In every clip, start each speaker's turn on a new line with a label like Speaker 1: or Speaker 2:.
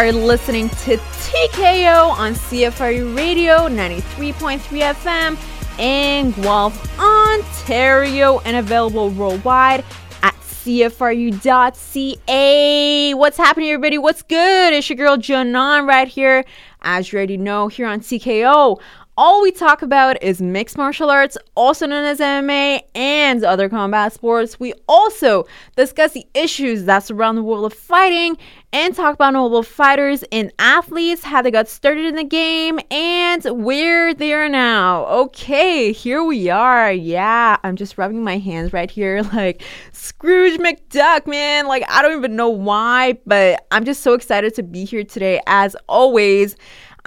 Speaker 1: are listening to TKO on CFRU Radio 93.3 FM in Guelph, Ontario, and available worldwide at CFRU.ca. What's happening, everybody? What's good? It's your girl Jonan right here. As you already know, here on TKO all we talk about is mixed martial arts, also known as MMA, and other combat sports. We also discuss the issues that surround the world of fighting and talk about notable fighters and athletes, how they got started in the game, and where they are now. Okay, here we are. Yeah, I'm just rubbing my hands right here like Scrooge McDuck, man. Like, I don't even know why, but I'm just so excited to be here today, as always.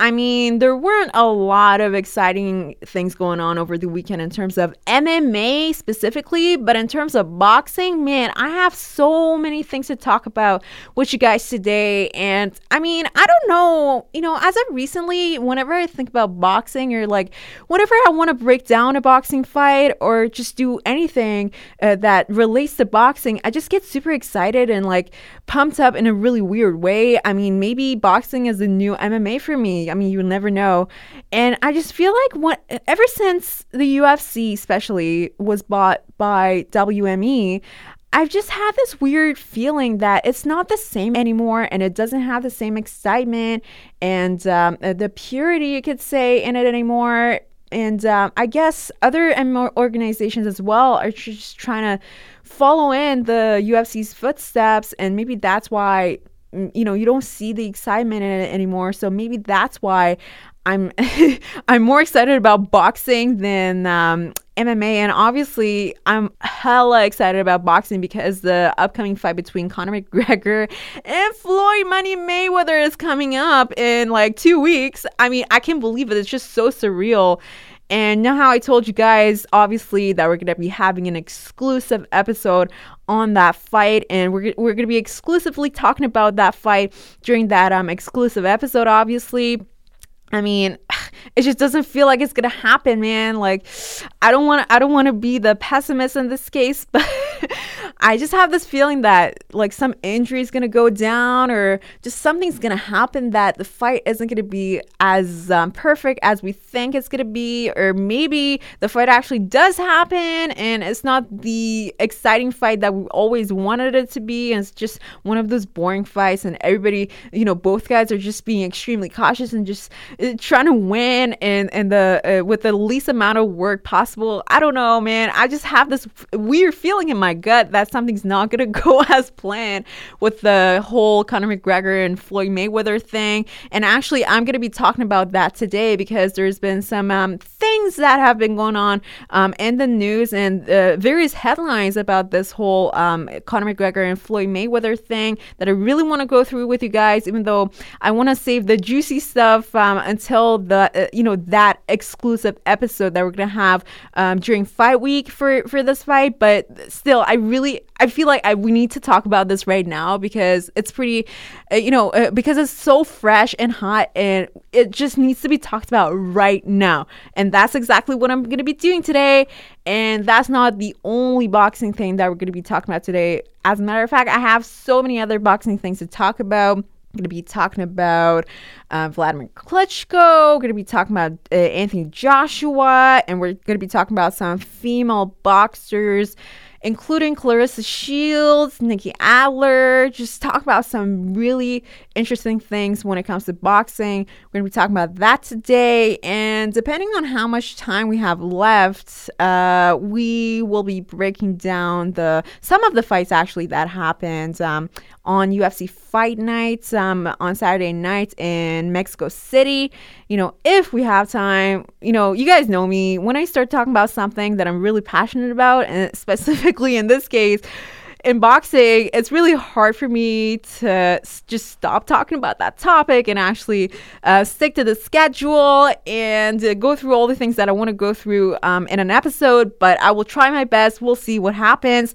Speaker 1: I mean, there weren't a lot of exciting things going on over the weekend in terms of MMA specifically, but in terms of boxing, man, I have so many things to talk about with you guys today. And I mean, I don't know, you know, as of recently, whenever I think about boxing or like whenever I want to break down a boxing fight or just do anything uh, that relates to boxing, I just get super excited and like pumped up in a really weird way. I mean, maybe boxing is the new MMA for me. I mean, you never know. And I just feel like what ever since the UFC especially was bought by WME, I've just had this weird feeling that it's not the same anymore and it doesn't have the same excitement and um, the purity, you could say, in it anymore. And um, I guess other organizations as well are just trying to follow in the UFC's footsteps. And maybe that's why you know you don't see the excitement in it anymore. So maybe that's why i'm i'm more excited about boxing than um, mma and obviously i'm hella excited about boxing because the upcoming fight between conor mcgregor and floyd money mayweather is coming up in like two weeks. I mean i can't believe it. It's just so surreal and now, how I told you guys, obviously, that we're going to be having an exclusive episode on that fight, and we're, we're going to be exclusively talking about that fight during that um, exclusive episode, obviously. I mean, it just doesn't feel like it's gonna happen, man. Like, I don't want I don't want to be the pessimist in this case, but I just have this feeling that like some injury is gonna go down, or just something's gonna happen that the fight isn't gonna be as um, perfect as we think it's gonna be, or maybe the fight actually does happen and it's not the exciting fight that we always wanted it to be, and it's just one of those boring fights, and everybody, you know, both guys are just being extremely cautious and just trying to win and and the uh, with the least amount of work possible. I don't know, man. I just have this weird feeling in my gut that something's not gonna go as planned with the whole Conor McGregor and Floyd Mayweather thing. And actually, I'm gonna be talking about that today because there's been some um, things that have been going on um, in the news and uh, various headlines about this whole um, Conor McGregor and Floyd Mayweather thing that I really want to go through with you guys. Even though I want to save the juicy stuff um, until the uh, you know that exclusive episode that we're gonna have um, during fight week for for this fight. But still, I really I feel like I, we need to talk about this right now because it's pretty, uh, you know, uh, because it's so fresh and hot and it just needs to be talked about right now. And that's exactly what I'm to be doing today. And that's not the only boxing thing that we're to be talking about today. As a matter of fact, I have so many other boxing things to talk about going to be talking about uh, Vladimir Klitschko. Going to be talking about uh, Anthony Joshua, and we're going to be talking about some female boxers including Claressa Shields, Nikki Adler, just talk about some really interesting things when it comes to boxing. We're going to be talking about that today. And depending on how much time we have left, uh, we will be breaking down the some of the fights actually that happened um, on UFC Fight Night um, on Saturday night in Mexico City. You know, if we have time, you know, you guys know me. When I start talking about something that I'm really passionate about, and specifically in this case, in boxing, it's really hard for me to just stop talking about that topic and actually uh, stick to the schedule and uh, go through all the things that I want to go through um, in an episode. But I will try my best. We'll see what happens.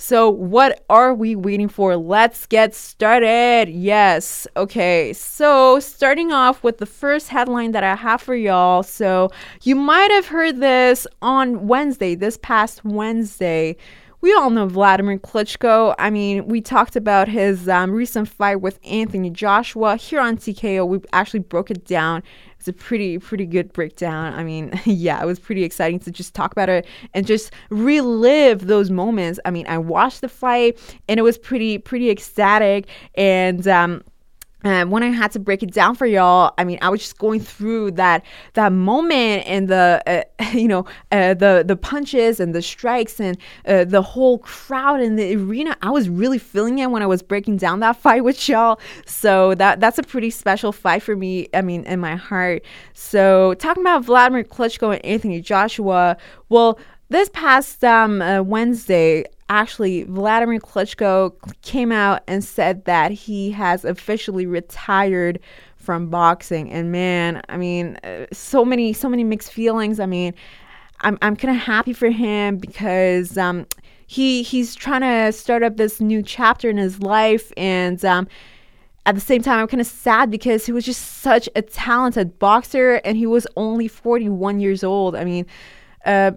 Speaker 1: So, what are we waiting for? Let's get started. Yes. Okay. So, starting off with the first headline that I have for y'all. So, you might have heard this on Wednesday, this past Wednesday we all know Vladimir Klitschko. I mean, we talked about his um, recent fight with Anthony Joshua here on TKO. We actually broke it down. It's a pretty, pretty good breakdown. I mean, yeah, it was pretty exciting to just talk about it and just relive those moments. I mean, I watched the fight and it was pretty, pretty ecstatic. And, um, and when I had to break it down for y'all, I mean, I was just going through that that moment and the uh, you know uh, the the punches and the strikes and uh, the whole crowd in the arena. I was really feeling it when I was breaking down that fight with y'all. So that that's a pretty special fight for me. I mean, in my heart. So talking about Vladimir Klitschko and Anthony Joshua. Well, this past um, uh, Wednesday, actually, Vladimir Klitschko came out and said that he has officially retired from boxing. And man, I mean, uh, so many, so many mixed feelings. I mean, I'm, I'm kind of happy for him because um, he he's trying to start up this new chapter in his life, and um, at the same time, I'm kind of sad because he was just such a talented boxer, and he was only 41 years old. I mean. Uh,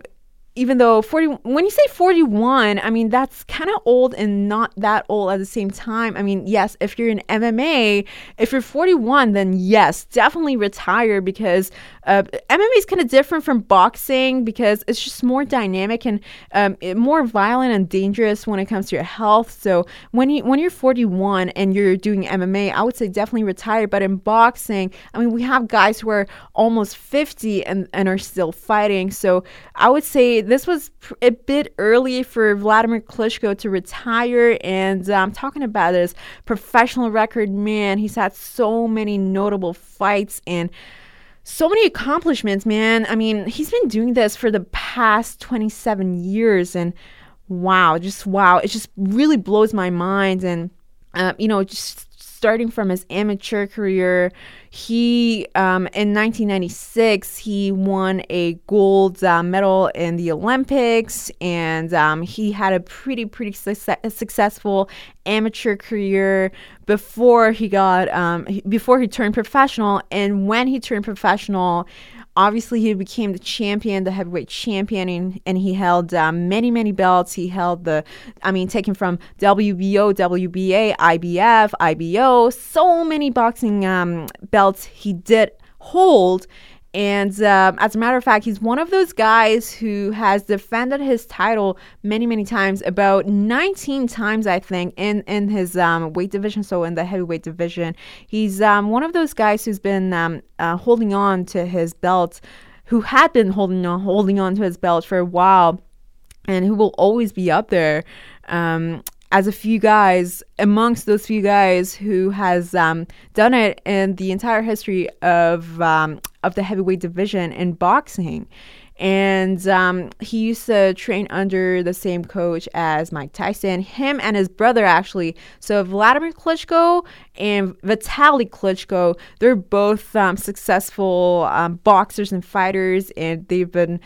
Speaker 1: even though 40 when you say 41 i mean that's kind of old and not that old at the same time. I mean yes if you're in mma if you're 41 then yes definitely retire because uh, mma is kind of different from boxing because it's just more dynamic and um, more violent and dangerous when it comes to your health. So when you when you're 41 and you're doing mma i would say definitely retire. But in boxing i mean we have guys who are almost 50 and, and are still fighting. So i would say this was a bit early for Vladimir Klitschko to retire, and I'm um, talking about this professional record. Man, he's had so many notable fights and so many accomplishments, man. I mean, he's been doing this for the past 27 years, and wow, just wow, it just really blows my mind. And uh, you know, just starting from his amateur career. He, um, in 1996, he won a gold uh, medal in the Olympics, and um, he had a pretty, pretty su- successful amateur career before he got, um, before he turned professional. And when he turned professional, obviously he became the champion the heavyweight champion and, and he held um, many many belts. He held the i mean taken from wbo wba ibf ibo so many boxing um, belts he did hold and um, as a matter of fact, he's one of those guys who has defended his title many, many times, about 19 times, I think, in, in his um, weight division, so in the heavyweight division. He's um, one of those guys who's been um, uh, holding on to his belt, who had been holding on, holding on to his belt for a while, and who will always be up there. Um, as a few guys amongst those few guys who has um, done it in the entire history of um, of the heavyweight division in boxing. And um, he used to train under the same coach as Mike Tyson, him and his brother, actually. So, Vladimir Klitschko and Vitaly Klitschko, they're both um, successful um, boxers and fighters, and they've been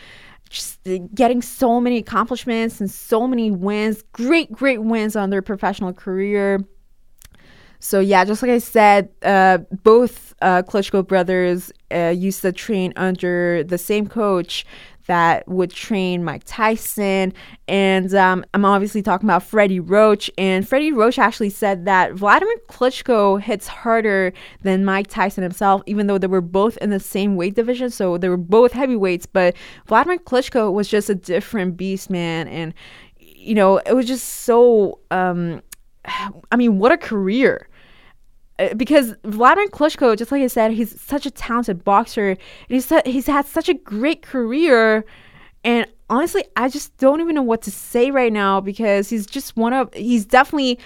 Speaker 1: just getting so many accomplishments and so many wins, great, great wins on their professional career. So yeah, just like I said, uh, both uh, Klitschko brothers uh, used to train under the same coach that would train Mike Tyson. And um, I'm obviously talking about Freddie Roach. And Freddie Roach actually said that Vladimir Klitschko hits harder than Mike Tyson himself, even though they were both in the same weight division. So they were both heavyweights. But Vladimir Klitschko was just a different beast, man. And, you know, it was just so. Um, I mean, what a career because Vladimir Klitschko, just like I said, he's such a talented boxer. And he's he's had such a great career, and honestly, I just don't even know what to say right now because he's just one of he's definitely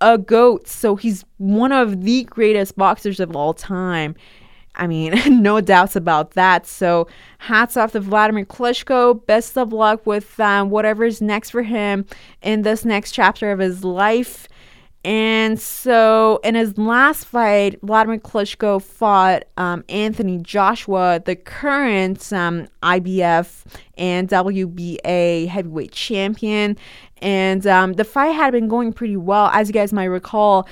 Speaker 1: a goat. So he's one of the greatest boxers of all time. I mean, no doubts about that. So hats off to Vladimir Klitschko. Best of luck with um, whatever's next for him in this next chapter of his life. And so, in his last fight, Vladimir Klitschko fought um, Anthony Joshua, the current um, IBF and WBA heavyweight champion. And um, the fight had been going pretty well, as you guys might recall.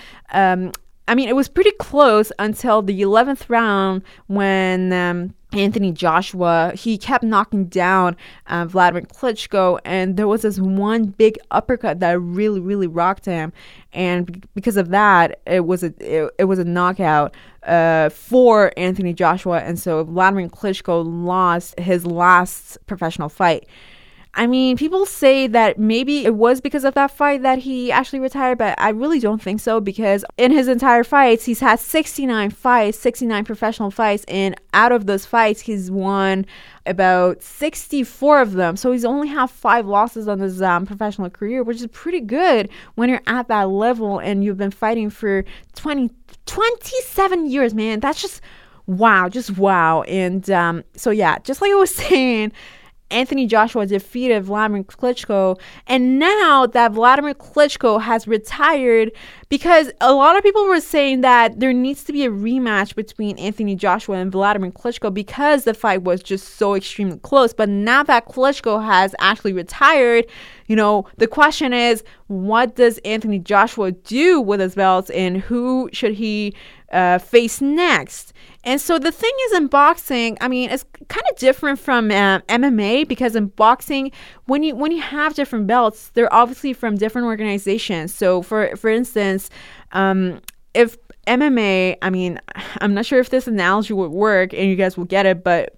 Speaker 1: I mean, it was pretty close until the 11th round when um, Anthony Joshua, he kept knocking down uh, Vladimir Klitschko, and there was this one big uppercut that really, really rocked him, and because of that, it was a it, it was a knockout uh, for Anthony Joshua, and so Vladimir Klitschko lost his last professional fight. I mean, people say that maybe it was because of that fight that he actually retired, but I really don't think so because in his entire fights, he's had 69 fights, 69 professional fights, and out of those fights, he's won about 64 of them. So he's only had five losses on his um, professional career, which is pretty good when you're at that level and you've been fighting for 20, 27 years, man. That's just wow, just wow. And um, so, yeah, just like I was saying, Anthony Joshua defeated Vladimir Klitschko. And now that Vladimir Klitschko has retired, because a lot of people were saying that there needs to be a rematch between Anthony Joshua and Vladimir Klitschko because the fight was just so extremely close. But now that Klitschko has actually retired, you know, the question is what does Anthony Joshua do with his belts and who should he uh, face next? And so the thing is in boxing, I mean, it's kind of different from uh, MMA because in boxing, when you when you have different belts, they're obviously from different organizations. So for for instance, um, if MMA, I mean, I'm not sure if this analogy would work and you guys will get it, but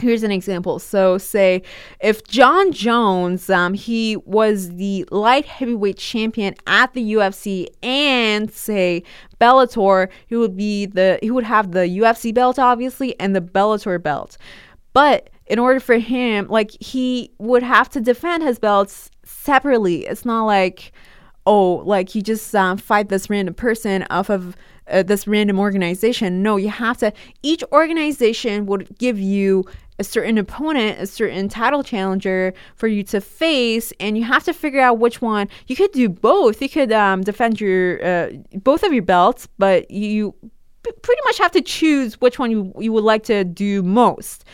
Speaker 1: Here's an example. So, say if Jon Jones, um, he was the light heavyweight champion at the UFC, and say Bellator, he would be the he would have the UFC belt, obviously, and the Bellator belt. But in order for him, like he would have to defend his belts separately. It's not like, oh, like you just um, fight this random person off of uh, this random organization. No, you have to. Each organization would give you a certain opponent, a certain title challenger for you to face, and you have to figure out which one. You could do both. You could um, defend your uh, both of your belts, but you pretty much have to choose which one you you would like to do most.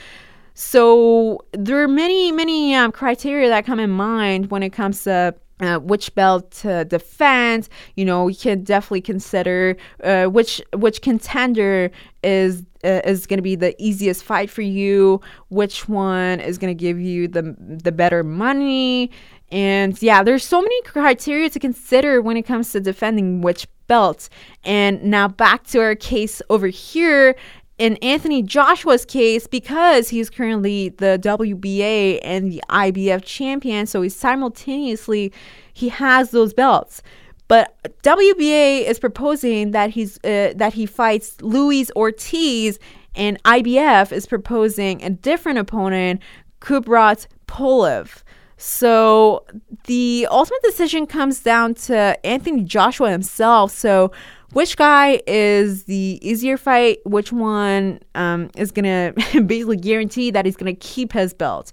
Speaker 1: So there are many many um, criteria that come in mind when it comes to uh, which belt to defend. You know, you can definitely consider uh, which which contender is uh, is going to be the easiest fight for you. Which one is going to give you the the better money? And yeah, there's so many criteria to consider when it comes to defending which belt. And now back to our case over here in Anthony Joshua's case, because he's currently the WBA and the IBF champion, so he's simultaneously he has those belts. But WBA is proposing that he's uh, that he fights Luis Ortiz, and IBF is proposing a different opponent, Kubrat Pulev. So the ultimate decision comes down to Anthony Joshua himself. So which guy is the easier fight, which one um, is going to basically guarantee that he's going to keep his belt.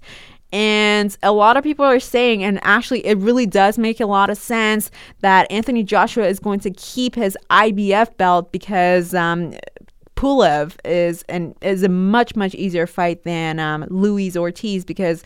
Speaker 1: And a lot of people are saying, and actually, it really does make a lot of sense that Anthony Joshua is going to keep his IBF belt because um, Pulev is an is a much much easier fight than um, Luis Ortiz because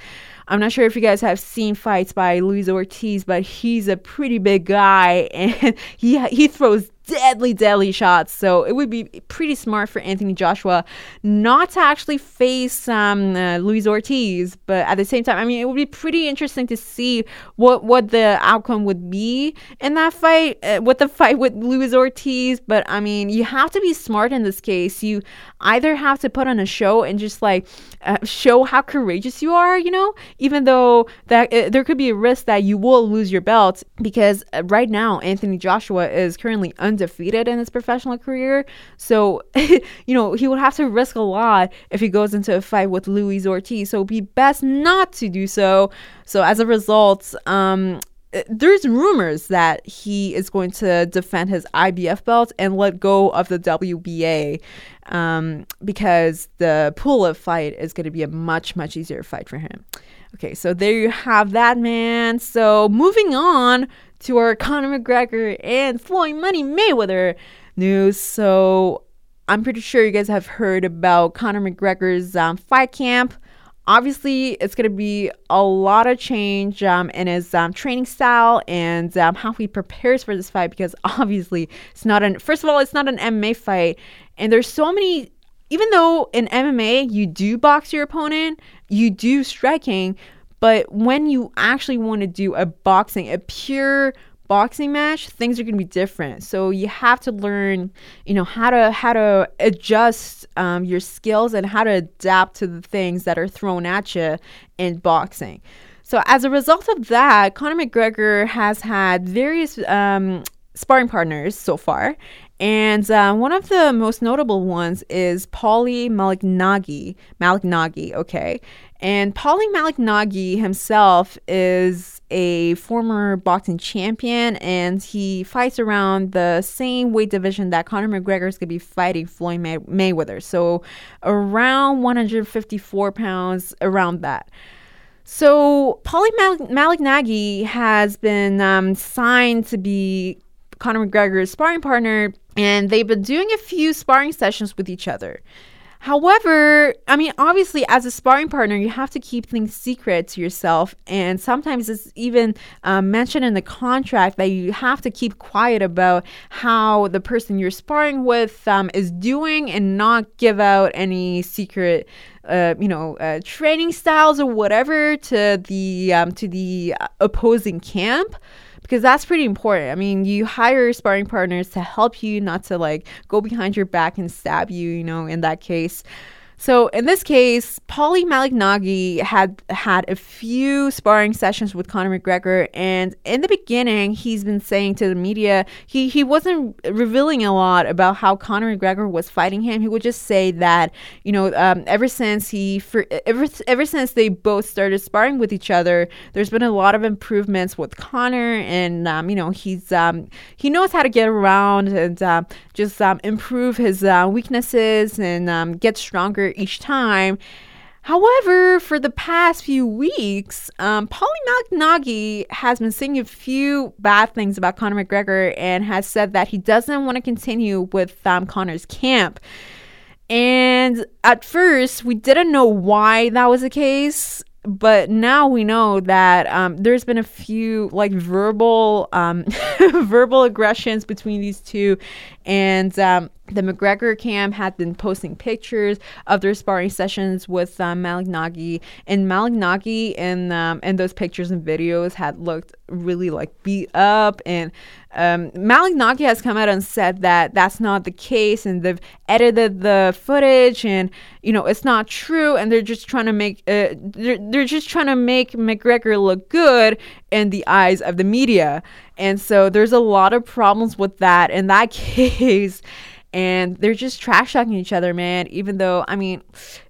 Speaker 1: I'm not sure if you guys have seen fights by Luis Ortiz, but he's a pretty big guy and he he throws deadly, deadly shots. So it would be pretty smart for Anthony Joshua not to actually face um, uh, Luis Ortiz, but at the same time, I mean, it would be pretty interesting to see what what the outcome would be in that fight, uh, with the fight with Luis Ortiz. But I mean, you have to be smart in this case. You either have to put on a show and just like uh, show how courageous you are, you know, even though that uh, there could be a risk that you will lose your belt because uh, right now Anthony Joshua is currently undefeated in his professional career. So, you know, he would have to risk a lot if he goes into a fight with Luis Ortiz. So, it'd be best not to do so. So, as a result, um, there's rumors that he is going to defend his IBF belt and let go of the WBA um, because the Pulev fight is going to be a much, much easier fight for him. Okay, so there you have that, man. So moving on to our Conor McGregor and Floyd Money Mayweather news. So I'm pretty sure you guys have heard about Conor McGregor's um, fight camp. Obviously, it's going to be a lot of change um, in his um, training style and um, how he prepares for this fight because obviously it's not an, first of all, it's not an MMA fight. And there's so many even though in MMA you do box your opponent, you do striking, but when you actually want to do a boxing, a pure boxing match, things are going to be different. So you have to learn, you know, how to how to adjust um, your skills and how to adapt to the things that are thrown at you in boxing. So as a result of that, Conor McGregor has had various um, sparring partners so far, and uh, one of the most notable ones is Paulie Malignaggi. Malignaggi, okay. And Paulie Malignaggi himself is a former boxing champion, and he fights around the same weight division that Conor McGregor is going to be fighting Floyd May- Mayweather. So around 154 pounds, around that. So Paulie Mal- Malignaggi has been um, signed to be Conor McGregor's sparring partner, and they've been doing a few sparring sessions with each other. However, I mean, obviously, as a sparring partner, you have to keep things secret to yourself. And sometimes it's even um, mentioned in the contract that you have to keep quiet about how the person you're sparring with um, is doing and not give out any secret. Uh, you know, uh, training styles or whatever to the um, to the opposing camp because that's pretty important. I mean, you hire sparring partners to help you, not to like go behind your back and stab you, you know, in that case. So in this case, Paulie Malignaggi had had a few sparring sessions with Conor McGregor, and in the beginning, he's been saying to the media he he wasn't revealing a lot about how Conor McGregor was fighting him. He would just say that you know um, ever since he for, ever ever since they both started sparring with each other, there's been a lot of improvements with Conor, and um, you know he's um, he knows how to get around and uh, just um, improve his uh, weaknesses and um, get stronger each time. However, for the past few weeks, um, Paulie Malignaggi has been saying a few bad things about Conor McGregor and has said that he doesn't want to continue with um, Conor's camp. And at first, we didn't know why that was the case but now we know that um, there's been a few like verbal um, verbal aggressions between these two and um, the McGregor camp had been posting pictures of their sparring sessions with um, Malignaggi, and Malignaggi in um, in those pictures and videos had looked really like beat up. And um, Malignaggi has come out and said that that's not the case, and they've edited the footage, and you know it's not true, and they're just trying to make uh, they're, they're just trying to make McGregor look good in the eyes of the media. And so there's a lot of problems with that in that case and they're just trash talking each other, man. Even though, I mean,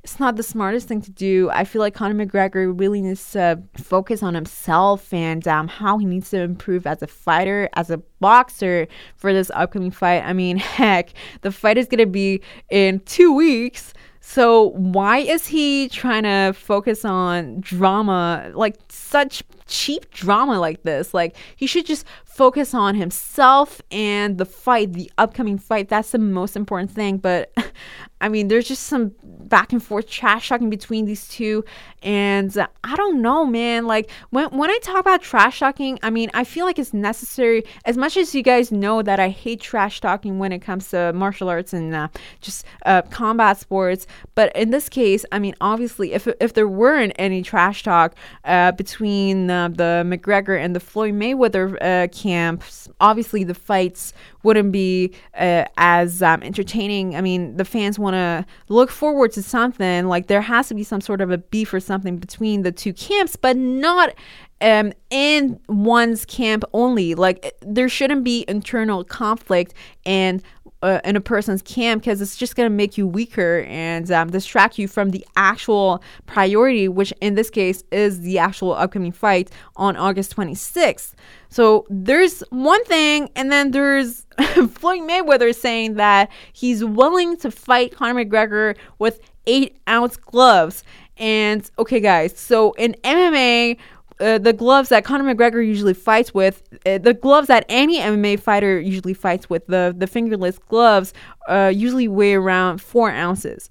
Speaker 1: it's not the smartest thing to do. I feel like Conor McGregor really needs to focus on himself and um, how he needs to improve as a fighter, as a boxer for this upcoming fight. I mean, heck, the fight is going to be in two weeks. So why is he trying to focus on drama, like such cheap drama like this? Like he should just focus on himself and the fight, the upcoming fight. That's the most important thing. But I mean, there's just some back and forth trash talking between these two, and uh, I don't know, man. Like when when I talk about trash talking, I mean, I feel like it's necessary. As much as you guys know that I hate trash talking when it comes to martial arts and uh, just uh, combat sports, but in this case, I mean, obviously, if if there weren't any trash talk uh, between uh, the McGregor and the Floyd Mayweather uh, camps, obviously the fights wouldn't be uh, as um, entertaining. I mean, the fans want to look forward to something. Like there has to be some sort of a beef or something between the two camps, but not um, in one's camp only. Like there shouldn't be internal conflict and uh, in a person's camp because it's just going to make you weaker and um, distract you from the actual priority, which in this case is the actual upcoming fight on August 26th. So there's one thing, and then there's Floyd Mayweather saying that he's willing to fight Conor McGregor with eight ounce gloves. And okay, guys, so in MMA, uh, the gloves that Conor McGregor usually fights with, uh, the gloves that any MMA fighter usually fights with, the the fingerless gloves, uh, usually weigh around four ounces.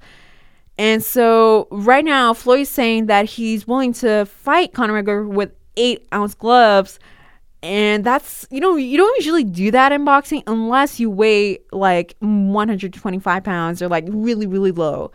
Speaker 1: And so right now, Floyd's saying that he's willing to fight Conor McGregor with eight ounce gloves. and that's you know you don't usually do that in boxing unless you weigh like 125 pounds or like really really low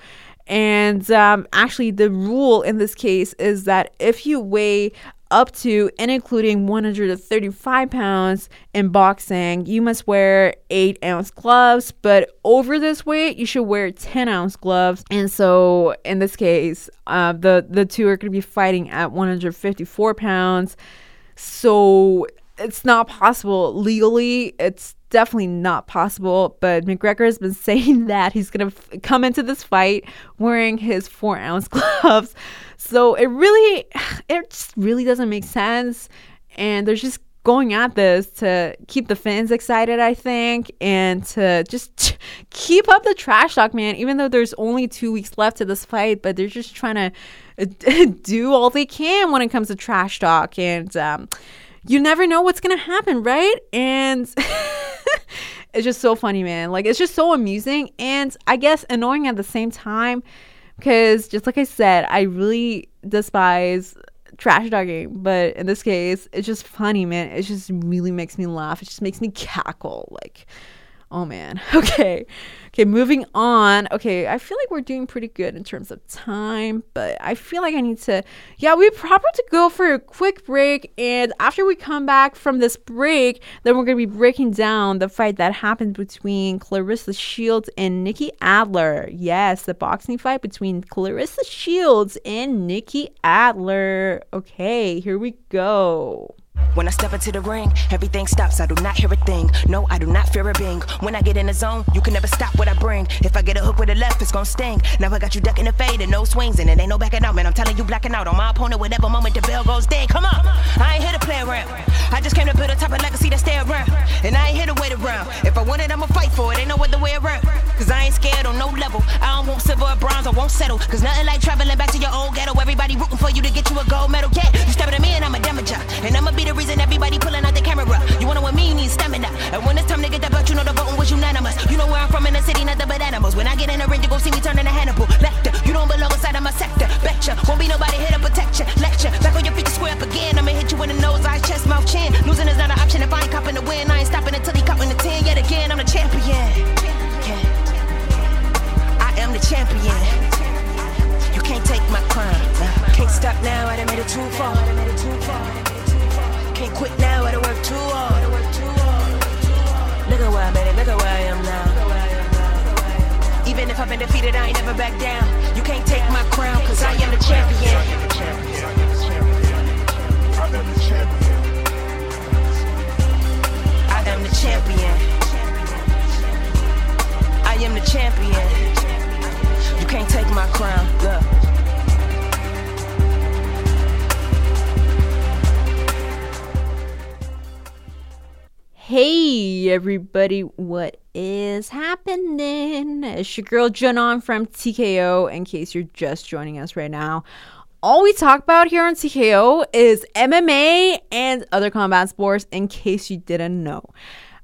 Speaker 1: and um, actually the rule in this case is that if you weigh up to and including 135 pounds in boxing, you must wear 8 ounce gloves. But over this weight, you should wear 10 ounce gloves. And so in this case, uh, the, the two are going to be fighting at 154 pounds. So it's not possible legally. It's definitely not possible. But McGregor has been saying that he's going to f- come into this fight wearing his four ounce gloves. So it really, it just really doesn't make sense. And they're just going at this to keep the fans excited, I think, and to just keep up the trash talk, man. Even though there's only two weeks left to this fight, but they're just trying to do all they can when it comes to trash talk. And, um, you never know what's gonna happen, right? And it's just so funny, man. Like it's just so amusing and I guess annoying at the same time because just like I said, I really despise trash talking, but in this case, it's just funny, man. It just really makes me laugh. It just makes me cackle. Like, oh man. Okay. Okay, moving on. Okay, I feel like we're doing pretty good in terms of time, but I feel like I need to, yeah, we probably to go for a quick break. And after we come back from this break, then we're going to be breaking down the fight that happened between Claressa Shields and Nikki Adler. Yes, the boxing fight between Claressa Shields and Nikki Adler. Okay, here we go.
Speaker 2: When I step into the ring, everything stops. I do not hear a thing. No, I do not fear a bing. When I get in the zone, you can never stop what I bring. If I get a hook with a left, it's gonna sting. Now I got you ducking the fade and no swings, and it ain't no backing out, man. I'm telling you, blacking out on my opponent. Whatever moment the bell goes, ding. Come on, I ain't here to play around. I just came to build a type of legacy that stay around, and I ain't here to wait around. If I want it, I'ma fight for it. Ain't no other way around. Cause I ain't scared on no level. I don't want silver or bronze, I won't settle. Cause nothing like traveling back to your old ghetto. Everybody rooting for you to get you a gold medal. Yeah, you stepping at me and I'm a damager, and I'ma be the reason everybody pulling out the camera. You wanna with me, you need stamina. And when it's time to get that belt, you know the voting was unanimous. You know where I'm from in the city, nothing but animals. When I get in the ring, you gon' see me turning to Hannibal. Lecter, you don't belong inside of my sector. Betcha, won't be nobody here to protect you. Lecture, back on your feet to square up again. I'ma hit you in the nose, eyes, chest, mouth, chin. Losing is not an option if I ain't copping the win. I ain't stopping until he copping the 10. Yet again, I'm the champion. I am the champion. You can't take my crown. Can't stop now, I done made it too far. I've been defeated, I ain't never back down. You can't take my crown, cause I am the champion. I am the champion. I am the champion. I am the champion. You can't take my crown. Look.
Speaker 1: Hey everybody, what is happening? It's your girl Junon from TKO. In case you're just joining us right now, all we talk about here on TKO is MMA and other combat sports. In case you didn't know.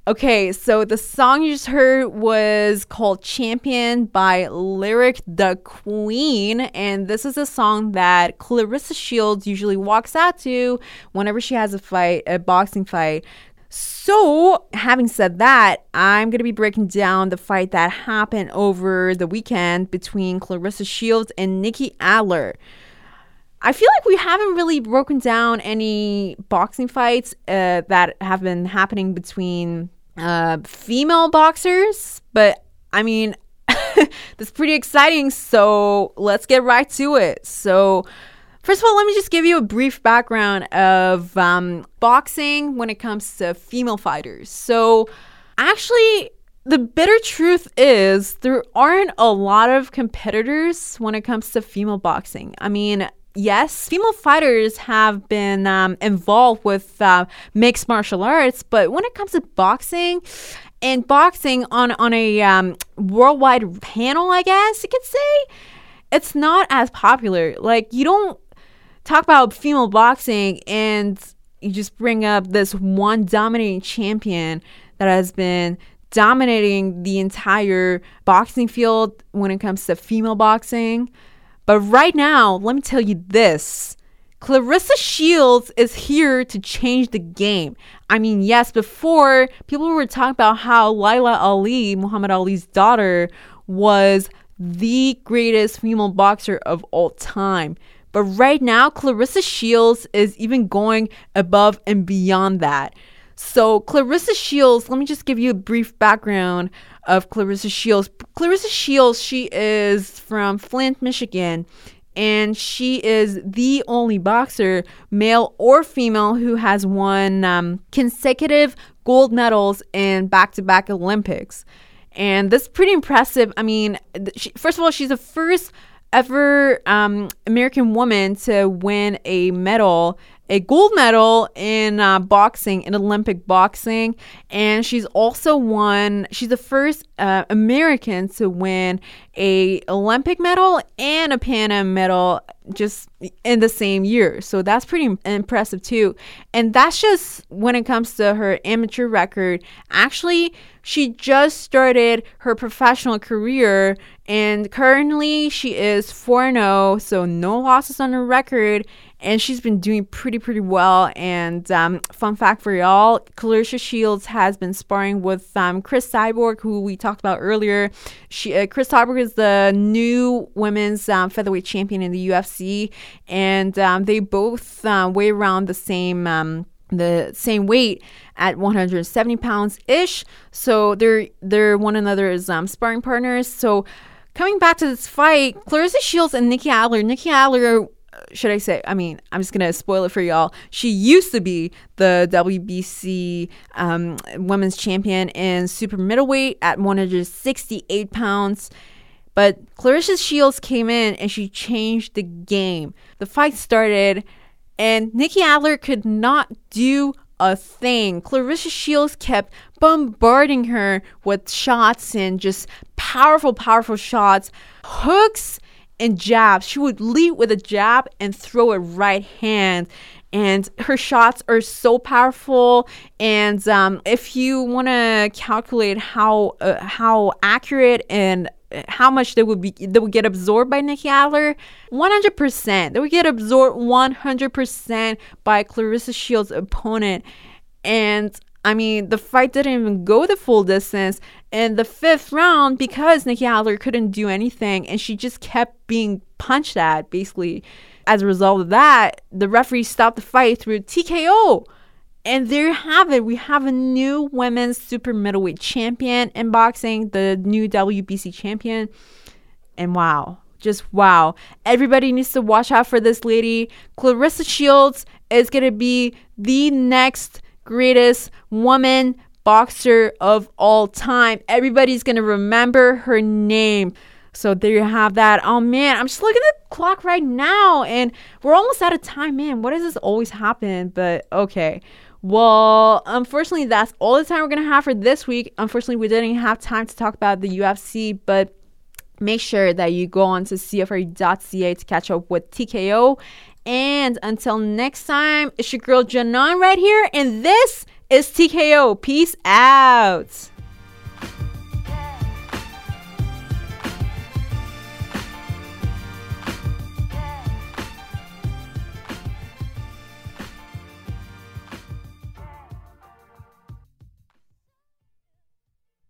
Speaker 1: Okay, so the song you just heard was called Champion by Lyric the Queen. And this is a song that Claressa Shields usually walks out to whenever she has a fight, a boxing fight. So, having said that, I'm going to be breaking down the fight that happened over the weekend between Claressa Shields and Nikki Adler. I feel like we haven't really broken down any boxing fights uh, that have been happening between uh, female boxers, but I mean, that's pretty exciting. So let's get right to it. So, First of all, let me just give you a brief background of um, boxing when it comes to female fighters. So, actually, the bitter truth is there aren't a lot of competitors when it comes to female boxing. I mean, yes, female fighters have been um, involved with uh, mixed martial arts, but when it comes to boxing, and boxing on on a um, worldwide panel, I guess you could say, it's not as popular. Like you don't talk about female boxing and you just bring up this one dominating champion that has been dominating the entire boxing field when it comes to female boxing. But right now, let me tell you this Claressa Shields is here to change the game. I mean, yes, before people were talking about how Laila Ali, Muhammad Ali's daughter, was the greatest female boxer of all time. But right now, Claressa Shields is even going above and beyond that. So, Claressa Shields, let me just give you a brief background of Claressa Shields. Claressa Shields, she is from Flint, Michigan, and she is the only boxer, male or female, who has won um, consecutive gold medals in back to back Olympics. And that's pretty impressive. I mean, she, first of all, she's the first ever um, American woman to win a medal a gold medal in uh, boxing, in Olympic boxing, and she's also won. She's the first uh, American to win a Olympic medal and a Pan Am medal just in the same year. So that's pretty impressive too. And that's just when it comes to her amateur record. Actually, she just started her professional career and currently she is 4 0, so no losses on her record and she's been doing pretty pretty well. And um, fun fact for y'all, Claressa Shields has been sparring with um, Cris Cyborg, who we talked about earlier. She uh, Cris Cyborg is the new women's um, featherweight champion in the UFC, and um, they both uh, weigh around the same um, the same weight at 170 pounds ish. So they're they're one another's um, sparring partners. So coming back to this fight, Claressa Shields and Nikki Adler. Nikki Adler should I say? I mean, I'm just gonna spoil it for y'all. She used to be the WBC um, women's champion in super middleweight at 168 pounds. But Claressa Shields came in and she changed the game. The fight started, and Nikki Adler could not do a thing. Claressa Shields kept bombarding her with shots and just powerful, powerful shots, hooks and jabs. She would lead with a jab and throw a right hand. And her shots are so powerful. And um, if you want to calculate how uh, how accurate and how much they would be they would get absorbed by Nikki Adler, 100%. They would get absorbed 100% by Claressa Shields' opponent. And I mean, the fight didn't even go the full distance in the fifth round because Nikki Adler couldn't do anything and she just kept being punched at, basically. As a result of that, the referee stopped the fight through TKO. And there you have it. We have a new women's super middleweight champion in boxing, the new WBC champion. And wow, just wow. Everybody needs to watch out for this lady. Claressa Shields is going to be the next greatest woman boxer of all time. Everybody's going to remember her name. So there you have that. Oh man, I'm just looking at the clock right now and we're almost out of time, man. What does this always happen? But okay. Well, unfortunately, that's all the time we're going to have for this week. Unfortunately, we didn't have time to talk about the UFC, but make sure that you go on to cfr.ca to catch up with TKO and until next time, it's your girl Janan right here, and this is TKO. Peace out.